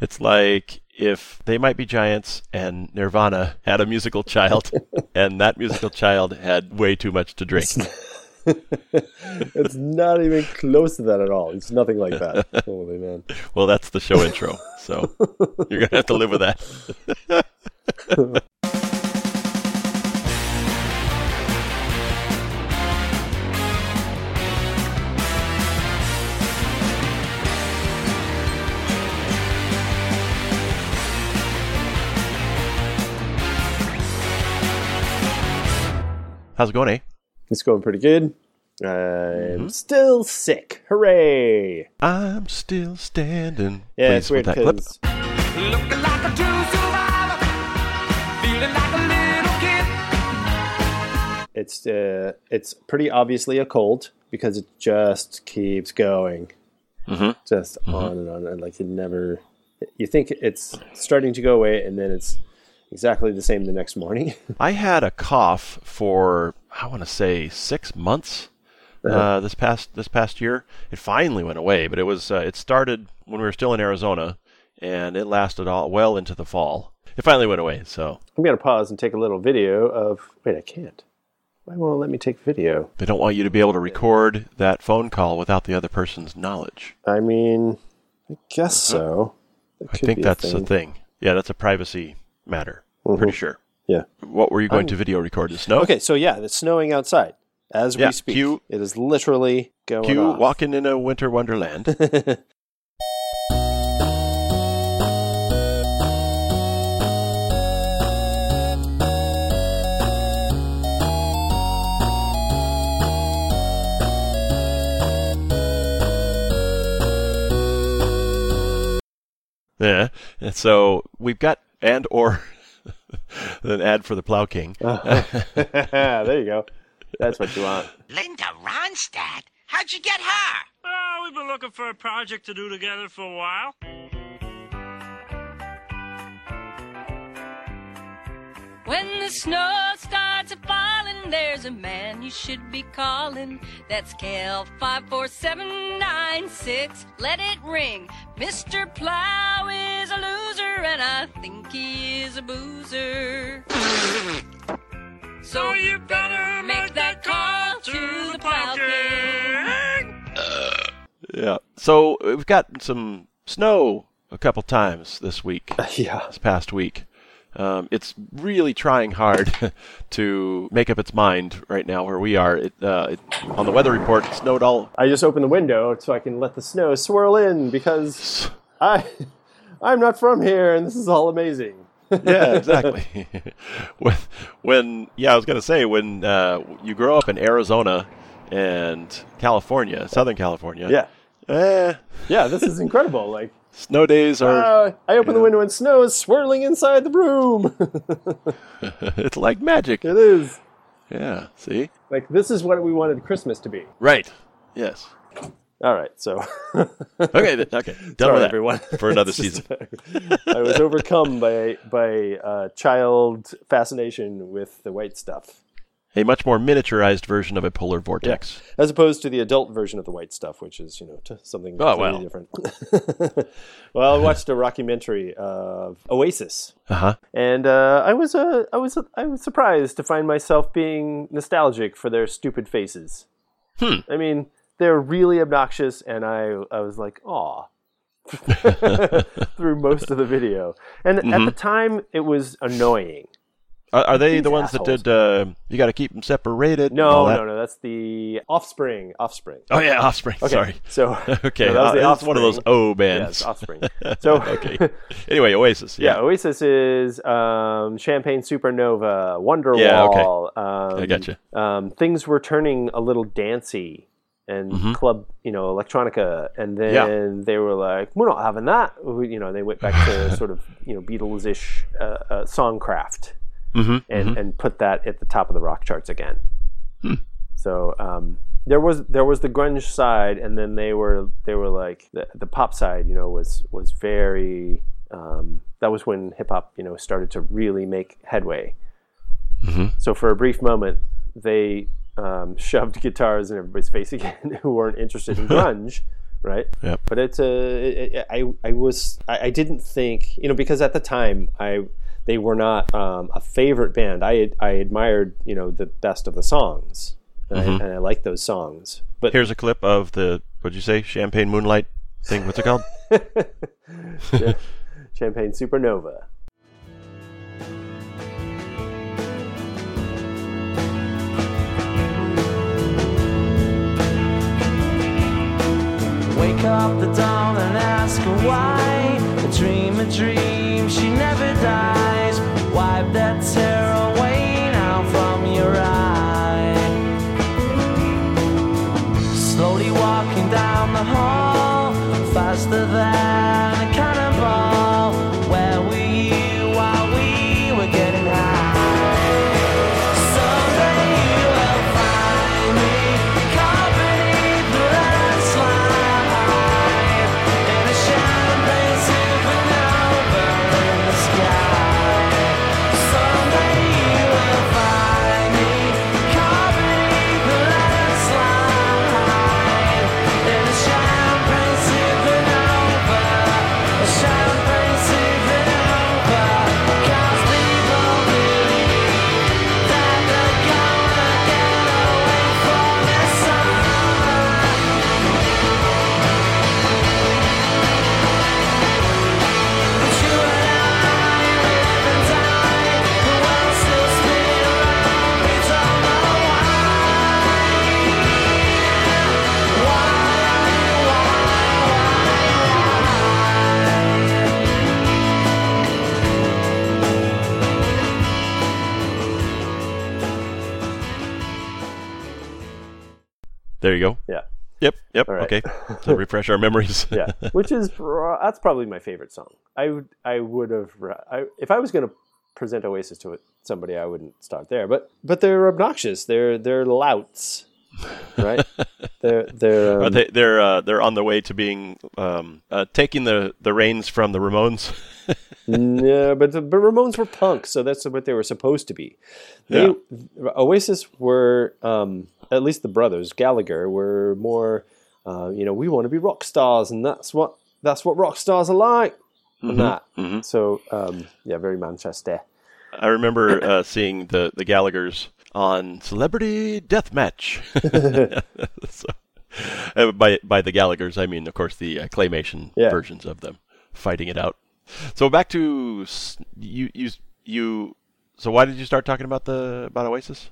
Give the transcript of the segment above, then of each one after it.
It's like if they might be giants and Nirvana had a musical child, and that musical child had way too much to drink. it's not even close to that at all. It's nothing like that. Holy man. Well, that's the show intro, so you're gonna have to live with that. How's it going, eh? It's going pretty good. I'm still sick. Hooray! I'm still standing. Yeah, Please, it's weird with that clip. because Looking like a true survivor, feeling like a little kid. it's uh, it's pretty obviously a cold because it just keeps going, Mhm. just on and on, and like it never. You think it's starting to go away, and then it's exactly the same the next morning. I had a cough for I want to say six months. Uh-huh. Uh, this past this past year, it finally went away. But it was uh, it started when we were still in Arizona, and it lasted all well into the fall. It finally went away. So I'm gonna pause and take a little video of. Wait, I can't. Why won't let me take video? they don't want you to be able to record that phone call without the other person's knowledge. I mean, I guess so. That I think that's thing. a thing. Yeah, that's a privacy matter. Mhm. Pretty sure. Yeah. What were you going to video record? The snow? Okay, so yeah, it's snowing outside as Yeah, we speak. it is literally going off. walking in a winter wonderland. Yeah. And so we've got and or an ad for the Plow King. there you go. That's what you want. Linda Ronstadt? How'd you get her? Oh, we've been looking for a project to do together for a while. When the snow starts a falling, there's a man you should be calling. That's Cal five four seven nine six. Let it ring. Mr. Plow is a loser, and I think he is a boozer. So you better make that call to the Plow King. Yeah. So we've got some snow a couple times this week, Yeah. this past week. Um, it's really trying hard to make up its mind right now where we are. It, uh, it, on the weather report, it snowed all. I just opened the window so I can let the snow swirl in because I I'm not from here and this is all amazing. Yeah, exactly. when, when, yeah, I was gonna say when uh, you grow up in Arizona and California, Southern California. Yeah. Eh, Yeah, this is incredible. Like snow days are. uh, I open the window and snow is swirling inside the room. it's like magic. it is. Yeah. See. Like this is what we wanted Christmas to be. Right. Yes. All right, so Okay. th- Okay. Done Sorry, with that everyone. for another just- season. I was overcome by by uh, child fascination with the white stuff, A much more miniaturized version of a polar vortex. as opposed to the adult version of the white stuff, which is you know t- something Oh, different. well, I watched a documentary of Oasis, Uh huh. and uh, I was uh, I was I was surprised to find myself being nostalgic for their stupid faces. Hmm. I mean, they're really obnoxious, and I I was like, aw. through most of the video, and Mm-hmm. at the time it was annoying. Are, are they These the ones assholes. that did? Uh, you got to keep them separated. No, no, no. That's the Offspring. Offspring. Oh yeah, Offspring. Okay, Sorry. So Okay, no, that was uh, one of those. O Yeah, bands. it's Offspring. So okay. Anyway, Oasis. yeah, Yeah. Oasis is um, Champagne Supernova, Wonderwall. Yeah, okay. Um, I gotcha. Um, things were turning a little dancey and club, you know, electronica, and then Mm-hmm. Yeah. they were like, "We're not having that." We- You know, they went back to sort of you know Beatles-ish uh, uh, songcraft. Mm-hmm. and and put that at the top of the rock charts again. Hmm. So um, there was there was the grunge side, and then they were they were like the, the pop side. You know, was was very. Um, that was when hip hop you know started to really make headway. Mhm. So for a brief moment, they um, shoved guitars in everybody's face again who weren't interested in grunge. right? Yep. But it's a it, I I was I, I didn't think you know because at the time I they were not um, a favorite band. I I admired you know the best of the songs, and, I, and I liked those songs. But Here's a clip of the what'd you say? Champagne Moonlight thing. What's it called? Champagne Supernova. Up the dawn and ask her why. A dream, a dream, she never dies. Wipe that tear away now from your eye. Slowly walking down the hall, faster than Okay. To refresh our memories. yeah. Which is that's probably my favorite song. I would I would have I, if I was going to present Oasis to somebody I wouldn't start there. But but they're obnoxious. They're they're louts, right? they're they're um, Are they, they're uh, they're on their way to being um, uh, taking the, the reins from the Ramones. Yeah, but the, but Ramones were punk, so that's what they were supposed to be. They Oasis were um, at least the brothers Gallagher were more. Uh, you know, we want to be rock stars, and that's what that's what rock stars are like. And that. So um, yeah, very Manchester. I remember uh, seeing the the Gallagher's on Celebrity Deathmatch. so, uh, by by the Gallagher's, I mean, of course, the uh, claymation Yeah. versions of them fighting it out. So back to you you you. So why did you start talking about the about Oasis?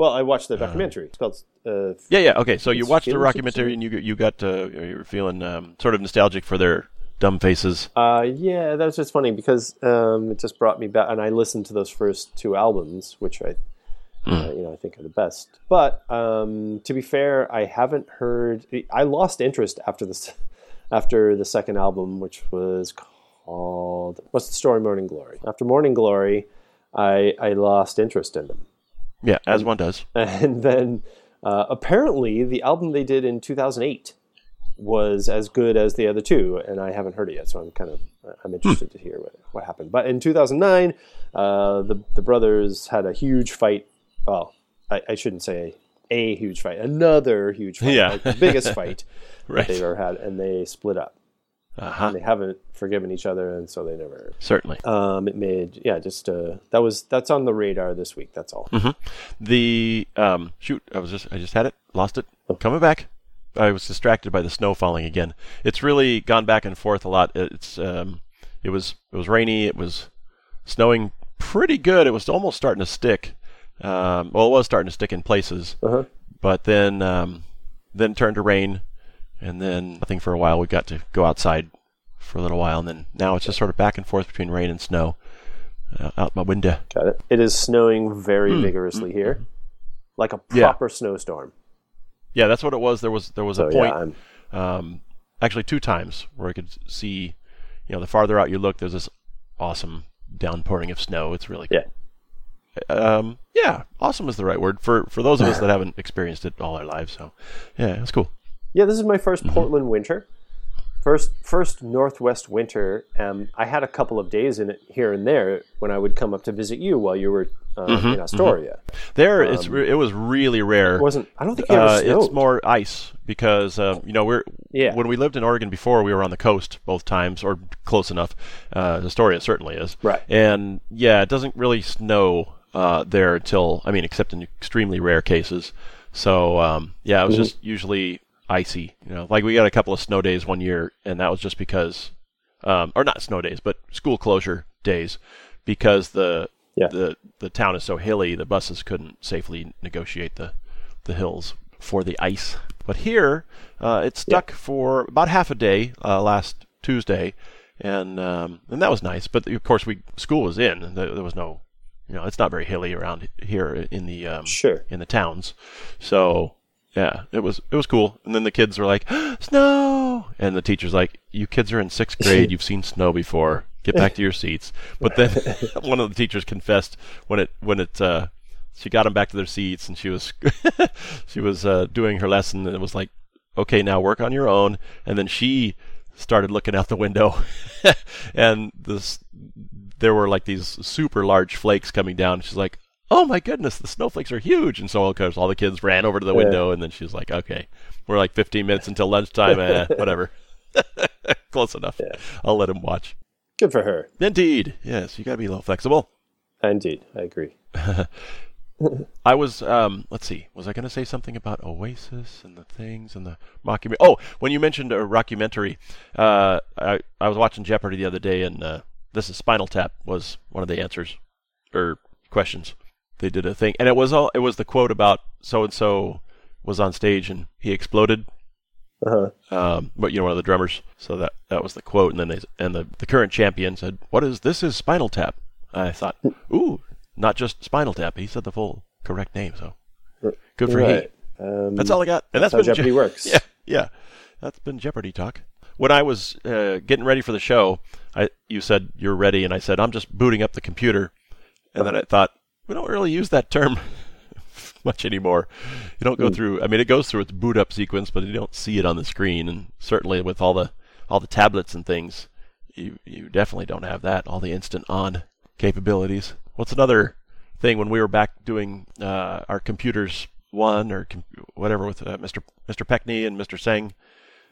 Well, I watched the documentary. It's called. Uh, Yeah, yeah. Okay, so you watched the documentary and you got- you got uh, you were feeling um, sort of nostalgic for their dumb faces. uh, yeah, that was just funny because um, it just brought me back, and I listened to those first two albums, which I, uh, you know, I think are the best. But um, to be fair, I haven't heard. I lost interest after this, after the second album, which was called "What's the Story?" Morning Glory. After Morning Glory, I I lost interest in them. Yeah, as one does. and then uh, apparently the album they did in 2008 was as good as the other two and i haven't heard it yet so i'm kind of i'm interested to hear what, what happened but in 2009 uh, the, the brothers had a huge fight well i, I shouldn't say a huge fight another huge fight Yeah. like the biggest fight Right. they've ever had and they split up Uh huh. and they haven't forgiven each other and so they never Certainly. um, it made yeah just uh, that was that's on the radar this week that's all The um, shoot, I was just I just had it, lost it, coming back. I was distracted by the snow falling again. It's really gone back and forth a lot. It's um, it was it was rainy. It was snowing pretty good. It was almost starting to stick. Um, well, it was starting to stick in places, Uh-huh. but then um, then turned to rain, and then nothing for a while. We got to go outside for a little while, and then now it's just sort of back and forth between rain and snow uh, out my window. Got it. It is snowing very vigorously here, like a Hmm. Yeah. proper snowstorm. Yeah, that's what it was. There was there was So a point. yeah, um, actually two times where I could see, you know, the farther out you look, there's this awesome downpouring of snow. It's really yeah. um, yeah, awesome is the right word for for those of us that haven't experienced it all our lives. So, yeah, it's cool. Yeah, this is my 1st Mm-hmm. Portland winter. first first Northwest winter, um, I had a couple of days in it here and there when I would come up to visit you while you were um, Mm-hmm, in Astoria. There, it's re- it was really rare. It wasn't I don't think it Uh, it's more ice because uh, you know we're Yeah. when we lived in Oregon before we were on the coast both times or close enough. Uh, Astoria certainly is. Right. And yeah, it doesn't really snow uh, there until I mean, except in extremely rare cases. So um, yeah, it was just usually icy. You know, like we got a couple of snow days one year, and that was just because, um, or not snow days, but school closure days, because the Yeah. the the town is so hilly, the buses couldn't safely negotiate the the hills for the ice. But here, uh, it stuck for about half a day uh, last Tuesday, and um, and that was nice. But of course, we school was in. There, there was no, you know, it's not very hilly around here in the um, Sure. in the towns. So yeah, it was it was cool. And then the kids were like, "Snow!" And the teacher's like, "You kids are in sixth grade. You've seen snow before. Get back to your seats." But then one of the teachers confessed when it when it uh, she got them back to their seats, and she was she was uh, doing her lesson, and it was like, "Okay, now work on your own." And then she started looking out the window, and this there were like these super large flakes coming down. She's like, "Oh my goodness, the snowflakes are huge!" And so, of course, all the kids ran over to the Yeah. window, and then she's like, "Okay, we're like 15 minutes until lunchtime. eh, whatever, close enough. I'll let him watch." Good for her. Indeed, yes, you got to be a little flexible. Indeed, I agree. I was, um, let's see, was I going to say something about Oasis and the things and the mockumentary? Oh, when you mentioned a rockumentary, uh, I, I was watching Jeopardy the other day, and uh, this is Spinal Tap was one of the answers or questions. They did a thing, and it was all it was the quote about so and so was on stage and he exploded. Uh-huh. Um, but you know, one of the drummers. So that that was the quote, and then they and the the current champion said, "What is this? Is Spinal Tap?" I thought, "Ooh, not just Spinal Tap." He said the full correct name, so good for Right. he. Um, That's all I got. And that's how been Jeopardy Je- works. Yeah, yeah. That's been Jeopardy talk. When I was uh, getting ready for the show, I you said you're ready, and I said I'm just booting up the computer, and then I thought we don't really use that term much anymore. You don't go Hmm. through. I mean, it goes through its boot up sequence, but you don't see it on the screen, and certainly with all the all the tablets and things, you you definitely don't have that. All the instant on capabilities. What's another thing when we were back doing uh, our computers one or com- whatever with uh, Mr. Mr. Peckney and Mr. Seng?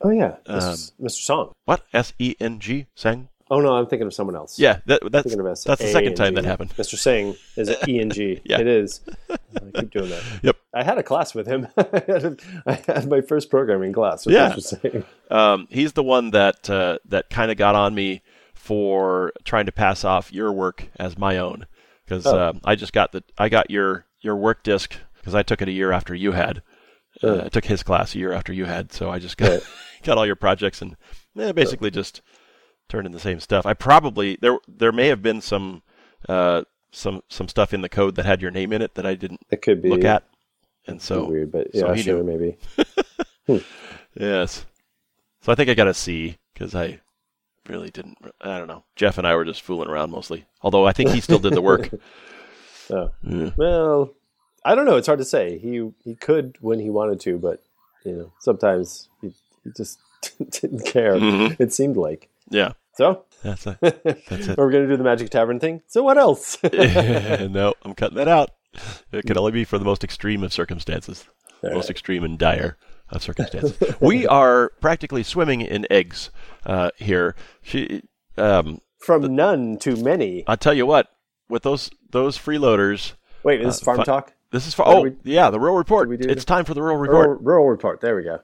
Oh yeah, Um, Mr. Mr. Song. What S E N G Seng? Oh no, I'm thinking of someone else. Yeah, that, that's thinking of S- that's the second time that happened. Mr. Singh is E and G? Yeah. It is. I keep doing that. Yep. I had a class with him. I, had a, I had my first programming class with Yeah. Um, he's the one that uh, that kind of got on me for trying to pass off your work as my own because Oh. uh, I just got the I got your your work disc because I took it a year after you had. Uh, I took his class a year after you had, so I just got Right. got all your projects and eh, basically just turned in the same stuff. I probably there there may have been some uh, some some stuff in the code that had your name in it that I didn't It could be look at, and so so weird, but so yeah, he sure, maybe. Yes. So I think I got a C because I really didn't. I don't know. Jeff and I were just fooling around mostly. Although I think he still did the work. Oh. Yeah. Well, I don't know. It's hard to say. He he could when he wanted to, but you know, sometimes he, he just didn't care. Mhm. It seemed like. Yeah. So That's a, that's it. we're gonna do the Magic Tavern thing. So what else? no, I'm cutting that out. It can only be for the most extreme of circumstances. All most right. extreme and dire of circumstances. we are practically swimming in eggs uh, here. She, um, From none to many. I'll tell you what. With those those freeloaders, Wait, this is uh, farm fi- talk. this is for. Oh, do yeah, the rural report. we do It's time for the rural report. Rural, rural report. There we go.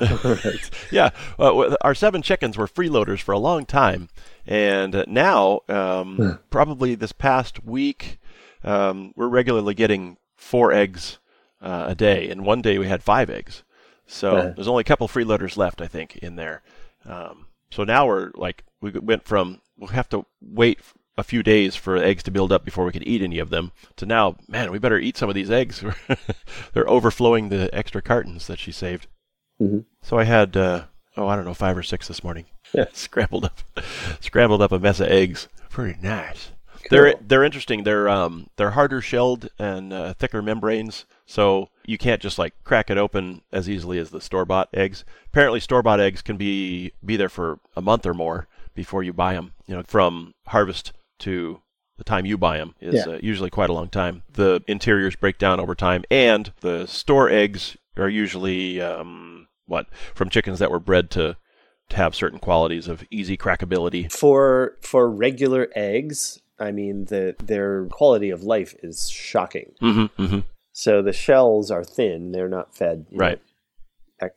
Yeah, uh, our seven chickens were freeloaders for a long time, and now, um, probably this past week, um, we're regularly getting four eggs uh, a day, and one day we had five eggs. So Yeah. there's only a couple freeloaders left, I think, in there. Um, so now we're like we went from we'll have to wait a few days for eggs to build up before we could eat any of them to now, man, we better eat some of these eggs. They're overflowing the extra cartons that she saved. Mhm. So I had uh, oh, I don't know, five or six this morning. Yeah. scrambled up, scrambled up a mess of eggs. Pretty nice. They're they're interesting. They're um they're harder shelled and uh, thicker membranes, so you can't just like crack it open as easily as the store bought eggs. Apparently, store bought eggs can be be there for a month or more before you buy them. You know, from harvest to the time you buy them is Yeah. uh, usually quite a long time. The interiors break down over time, and the store eggs are usually um, what from chickens that were bred to to have certain qualities of easy crackability. For for regular eggs, I mean the their quality of life is shocking. Mm-hmm, mm-hmm. So the shells are thin; they're not fed. you know, Right.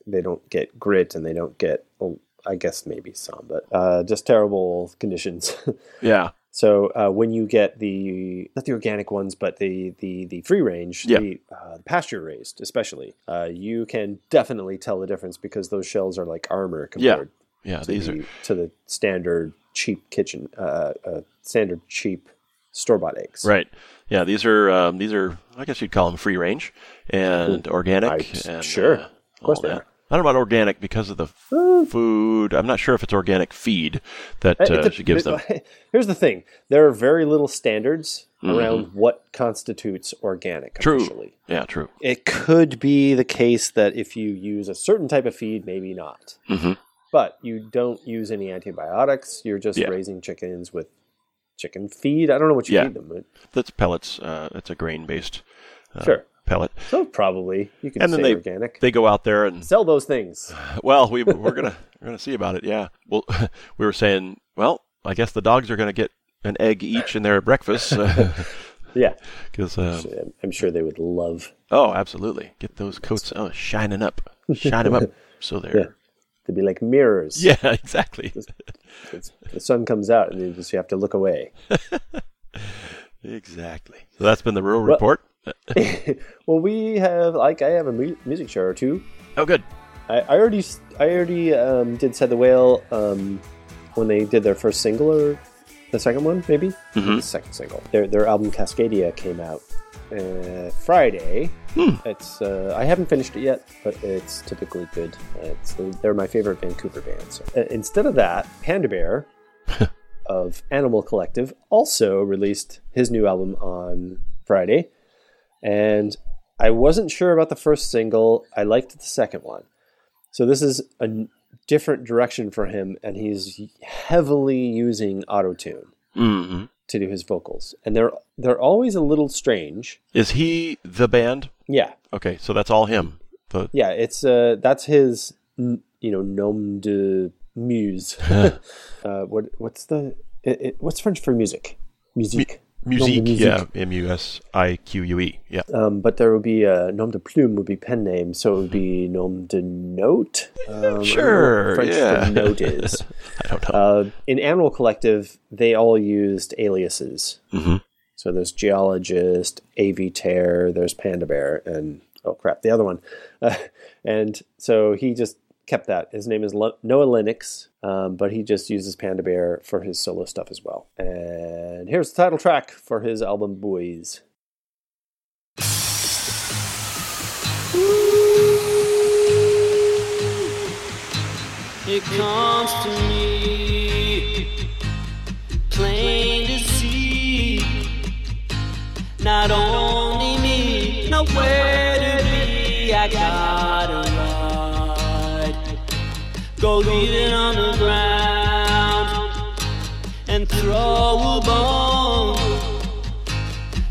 They don't get grit, and they don't get. Well, I guess maybe some, but uh, just terrible conditions. Yeah. So uh, when you get the not the organic ones, but the the the free range, Yeah. the uh, pasture raised, especially, uh, you can definitely tell the difference because those shells are like armor compared Yeah. to, These the, are to the standard cheap kitchen, uh, uh, standard cheap store bought eggs. right. Yeah. These are um, these are I guess you'd call them free range and organic. I- and, sure. uh, Of course they that. are. I don't know about organic because of the f- food. I'm not sure if it's organic feed that Uh, uh, she gives them. Here's the thing: there are very little standards Mm-hmm. around what constitutes organic. True. Officially. Yeah. True. It could be the case that if you use a certain type of feed, maybe not. Mhm. But you don't use any antibiotics. You're just Yeah. raising chickens with chicken feed. I don't know what you Yeah. feed them. But That's pellets. Uh, it's a grain based uh, Sure. Pellet. so probably you can And then they organic. they go out there and Sell those things. Well, we we're gonna we're gonna see about it. Yeah. Well, we were saying, well, I guess the dogs are gonna get an egg each in their breakfast Yeah, because um, I'm- sure they would love. oh, absolutely, get those coats oh shining up, shine them up so they're Yeah. They'd be like mirrors. yeah, exactly, It's- the sun comes out, and you just you have to look away. exactly. So that's been the rural report. Well, we have like I have a mu- music show or two. Oh, good. I, I already I already um, did said the whale um, when they did their first single or the second one maybe Mhm. the second single. Their their album Cascadia came out uh, Friday. Hmm. It's uh, I haven't finished it yet, but it's typically good. It's, they're my favorite Vancouver band. So uh, instead of that, Panda Bear of Animal Collective also released his new album on Friday, and I wasn't sure about the first single. I liked the second one. So this is a different direction for him, and he's heavily using auto tune hmm to do his vocals, and they're they're always a little strange. Is he the band? Yeah, Okay, so that's all him. The yeah, it's uh that's his you know nom de muse. uh, what what's the it, it, what's French for music? Musique. Musique, musique. yeah, M U S I Q U E, yeah. Um, but there would be a nom de plume would be pen name, so it would be nom de note. Um, I don't know what Sure, French yeah. for note is. I don't know. Uh, in Animal Collective, they all used aliases. Mhm. So there's Geologist, Avey Tare, there's Panda Bear, and oh crap, the other one. Uh, and so he just kept that. His name is Noah Lennox, um, but he just uses Panda Bear for his solo stuff as well. And here's the title track for his album Buoys. It comes to me, plain to see. Not only me, nowhere to be. I gotta. Go leave it on the ground and throw a bone.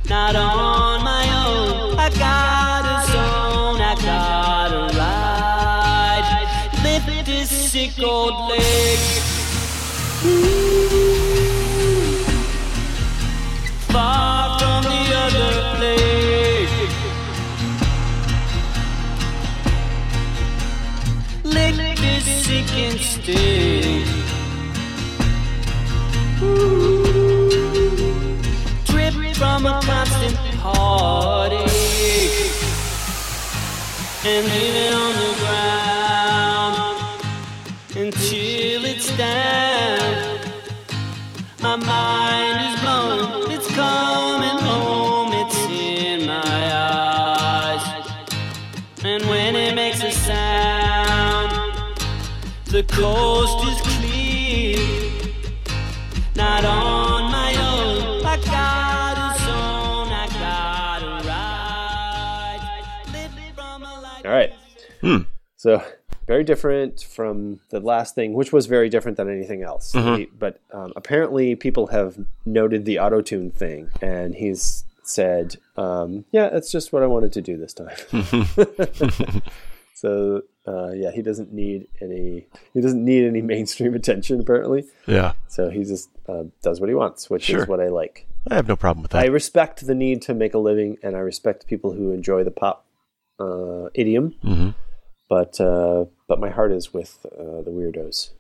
Not on my own. I got a zone. I gotta ride. Lift this sick old leg. Drip from a constant and leave it on coast is clear. Not on my own. I got a zone. I got a ride. From a life. All right. Hmm. So very different from the last thing, which was very different than anything else. Mm-hmm. He- but um, apparently, people have noted the auto tune thing, and he's said, um, "Yeah, that's just what I wanted to do this time." so uh, yeah, he doesn't need any. He doesn't need any mainstream attention apparently. Yeah. So he just uh, does what he wants, which Sure. is what I like. I have no problem with that. I respect the need to make a living, and I respect people who enjoy the pop uh, idiom. hmm But uh, but my heart is with uh, the weirdos.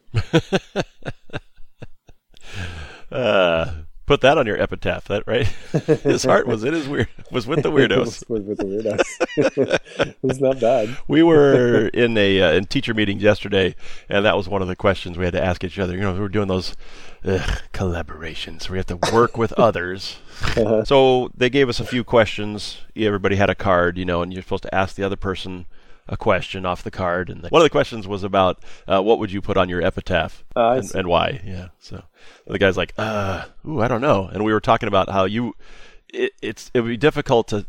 Put that on your epitaph, that right? his heart was in his weird was with the weirdos. with, with the weirdos. it's not bad. we were in a uh, in teacher meeting yesterday, and that was one of the questions we had to ask each other. You know, we were doing those ugh, collaborations. We have to work with others. so they gave us a few questions. Everybody had a card, you know, and you're supposed to ask the other person a question off the card. And the, one of the questions was about uh, what would you put on your epitaph Uh, and, and why? Yeah. So the guy's like, uh, ooh, I don't know. And we were talking about how you, it, it's it would be difficult to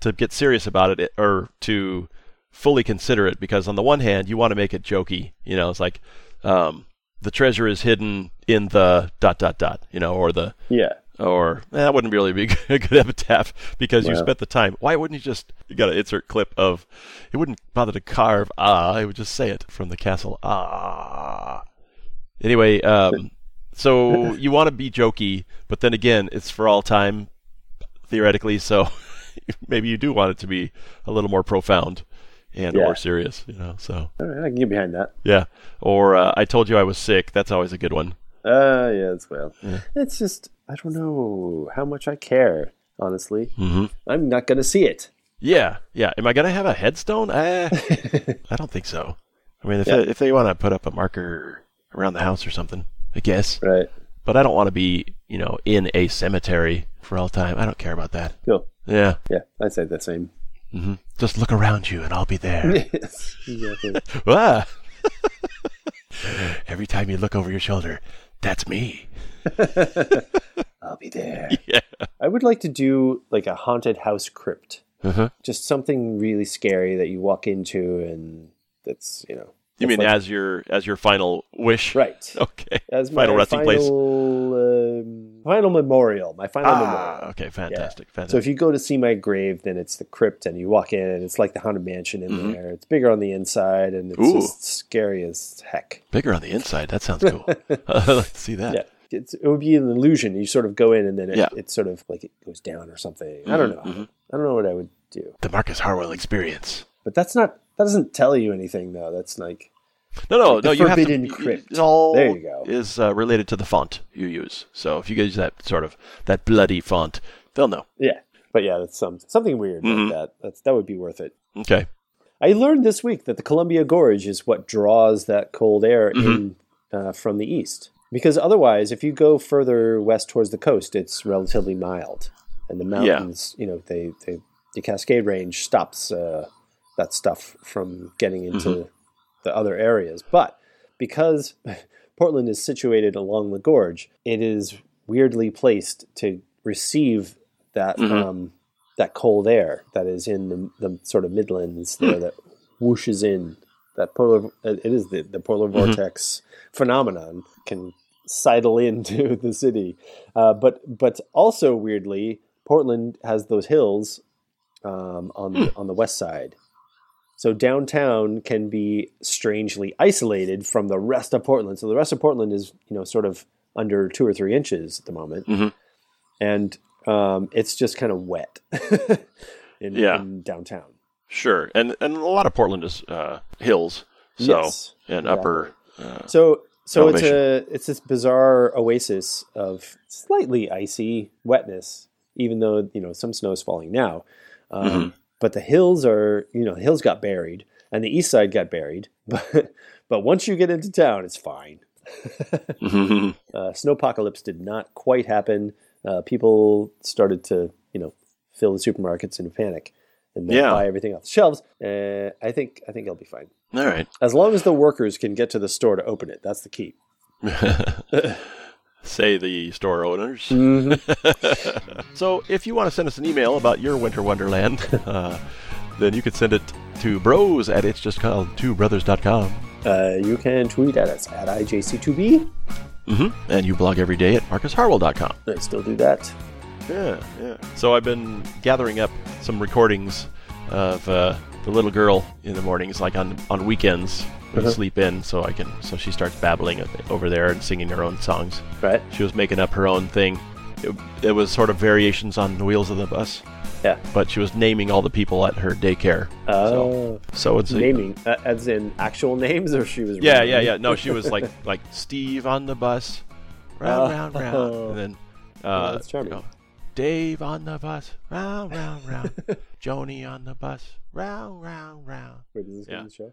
to get serious about it or to fully consider it because on the one hand you want to make it jokey you know it's like um, the treasure is hidden in the dot dot dot you know or the Yeah. Or eh, that wouldn't really be a good epitaph because you spent the time. Why wouldn't you just you got to insert clip of it wouldn't bother to carve ah it would just say it from the castle. Ah. Anyway um, so you want to be jokey but then again it's for all time theoretically so maybe you do want it to be a little more profound and Yeah. or serious you know so. I can get behind that. yeah or uh, i told you i was sick that's always a good one. Uh, yeah, it's well. It's just I don't know how much I care. Honestly, mm-hmm. I'm not gonna see it. Yeah, yeah. Am I gonna have a headstone? Uh, I don't think so. I mean, if Yeah. they, if they want to put up a marker around the house or something, I guess. Right. But I don't want to be, you know, in a cemetery for all time. I don't care about that. Cool. Yeah. Yeah, I'd say the same. hmm Just look around you, and I'll be there. yes. Exactly. ah! Every time you look over your shoulder, that's me. I'll be there. Yeah. I would like to do like a haunted house crypt. Uh-huh. Just something really scary that you walk into and that's you know. You mean like- as your as your final wish? right? Okay. As my final resting final, place. um, final memorial. My final memorial. Ah, okay. Fantastic. So Fantastic. if you go to see my grave, then it's the crypt, and you walk in, and it's like the haunted mansion in Mhm. there. It's bigger on the inside, and it's Ooh. just scary as heck. Bigger on the inside. That sounds cool. I'd like to see that. Yeah, it's, it would be an illusion. You sort of go in, and then it, Yeah. it's sort of like it goes down or something. I don't know. Mhm. I don't know what I would do. The Marcus Harwell experience. But that's not. That doesn't tell you anything, though. That's like No, no, Like no. You have to. Forbidden you- Crypt. It all There you go. is uh, related to the font you use. So if you use that sort of that bloody font, they'll know. yeah. But yeah, that's some something weird Mhm. like that. That's that would be worth it. Okay. I learned this week that the Columbia Gorge is what draws that cold air in uh, from the east. Because otherwise, if you go further west towards the coast, it's relatively mild, and the mountains, you know, they, they the Cascade Range stops uh, that stuff from getting into the other areas. But because Portland is situated along the gorge, it is weirdly placed to receive that Mhm. um, that cold air that is in the, the sort of Midlands there that whooshes in. That polar, it is the, the polar vortex phenomenon can sidle into the city, uh, but but also weirdly, Portland has those hills um, on the, on the west side. So downtown can be strangely isolated from the rest of Portland. So the rest of Portland is, you know, sort of under two or three inches at the moment, Mhm. and um, it's just kind of wet in, Yeah. in downtown. Sure. And and a lot of Portland is uh, hills. So Yes, and exactly. upper. Uh, So so it's a it's this bizarre oasis of slightly icy wetness, even though you know some snow is falling now. Um, Mm-hmm. But the hills are you know the hills got buried and the east side got buried, but but once you get into town, it's fine. mhm. Uh, snowpocalypse did not quite happen. Uh, people started to, you know, fill the supermarkets in a panic, and then Yeah. buy everything off the shelves. Uh, I think I think it'll be fine All right. as long as the workers can get to the store to open it. That's the key. Say the store owners. Mm-hmm. so, if you want to send us an email about your winter wonderland, uh, then you could send it to bros at it's just called two brothers.com. Uh, you can tweet at us at IJC2B. Mm-hmm. And you blog every day at marcusharwell.com. I still do that. Yeah, yeah. So I've been gathering up some recordings of uh, the little girl in the mornings, like on on weekends when you sleep in, so I can. So she starts babbling over there and singing her own songs. Right? She was making up her own thing. It, it was sort of variations on the wheels of the bus, Yeah. but she was naming all the people at her daycare. Oh, So it's a- naming uh, as in actual names, or she was Yeah, random? yeah, yeah. No, she was like like Steve on the bus, round, Oh. round, round, and then uh, that's charming. you know, Dave on the bus, round, round, round. Joni on the bus, round, round, round. Wait, is this Yeah. yeah. the show?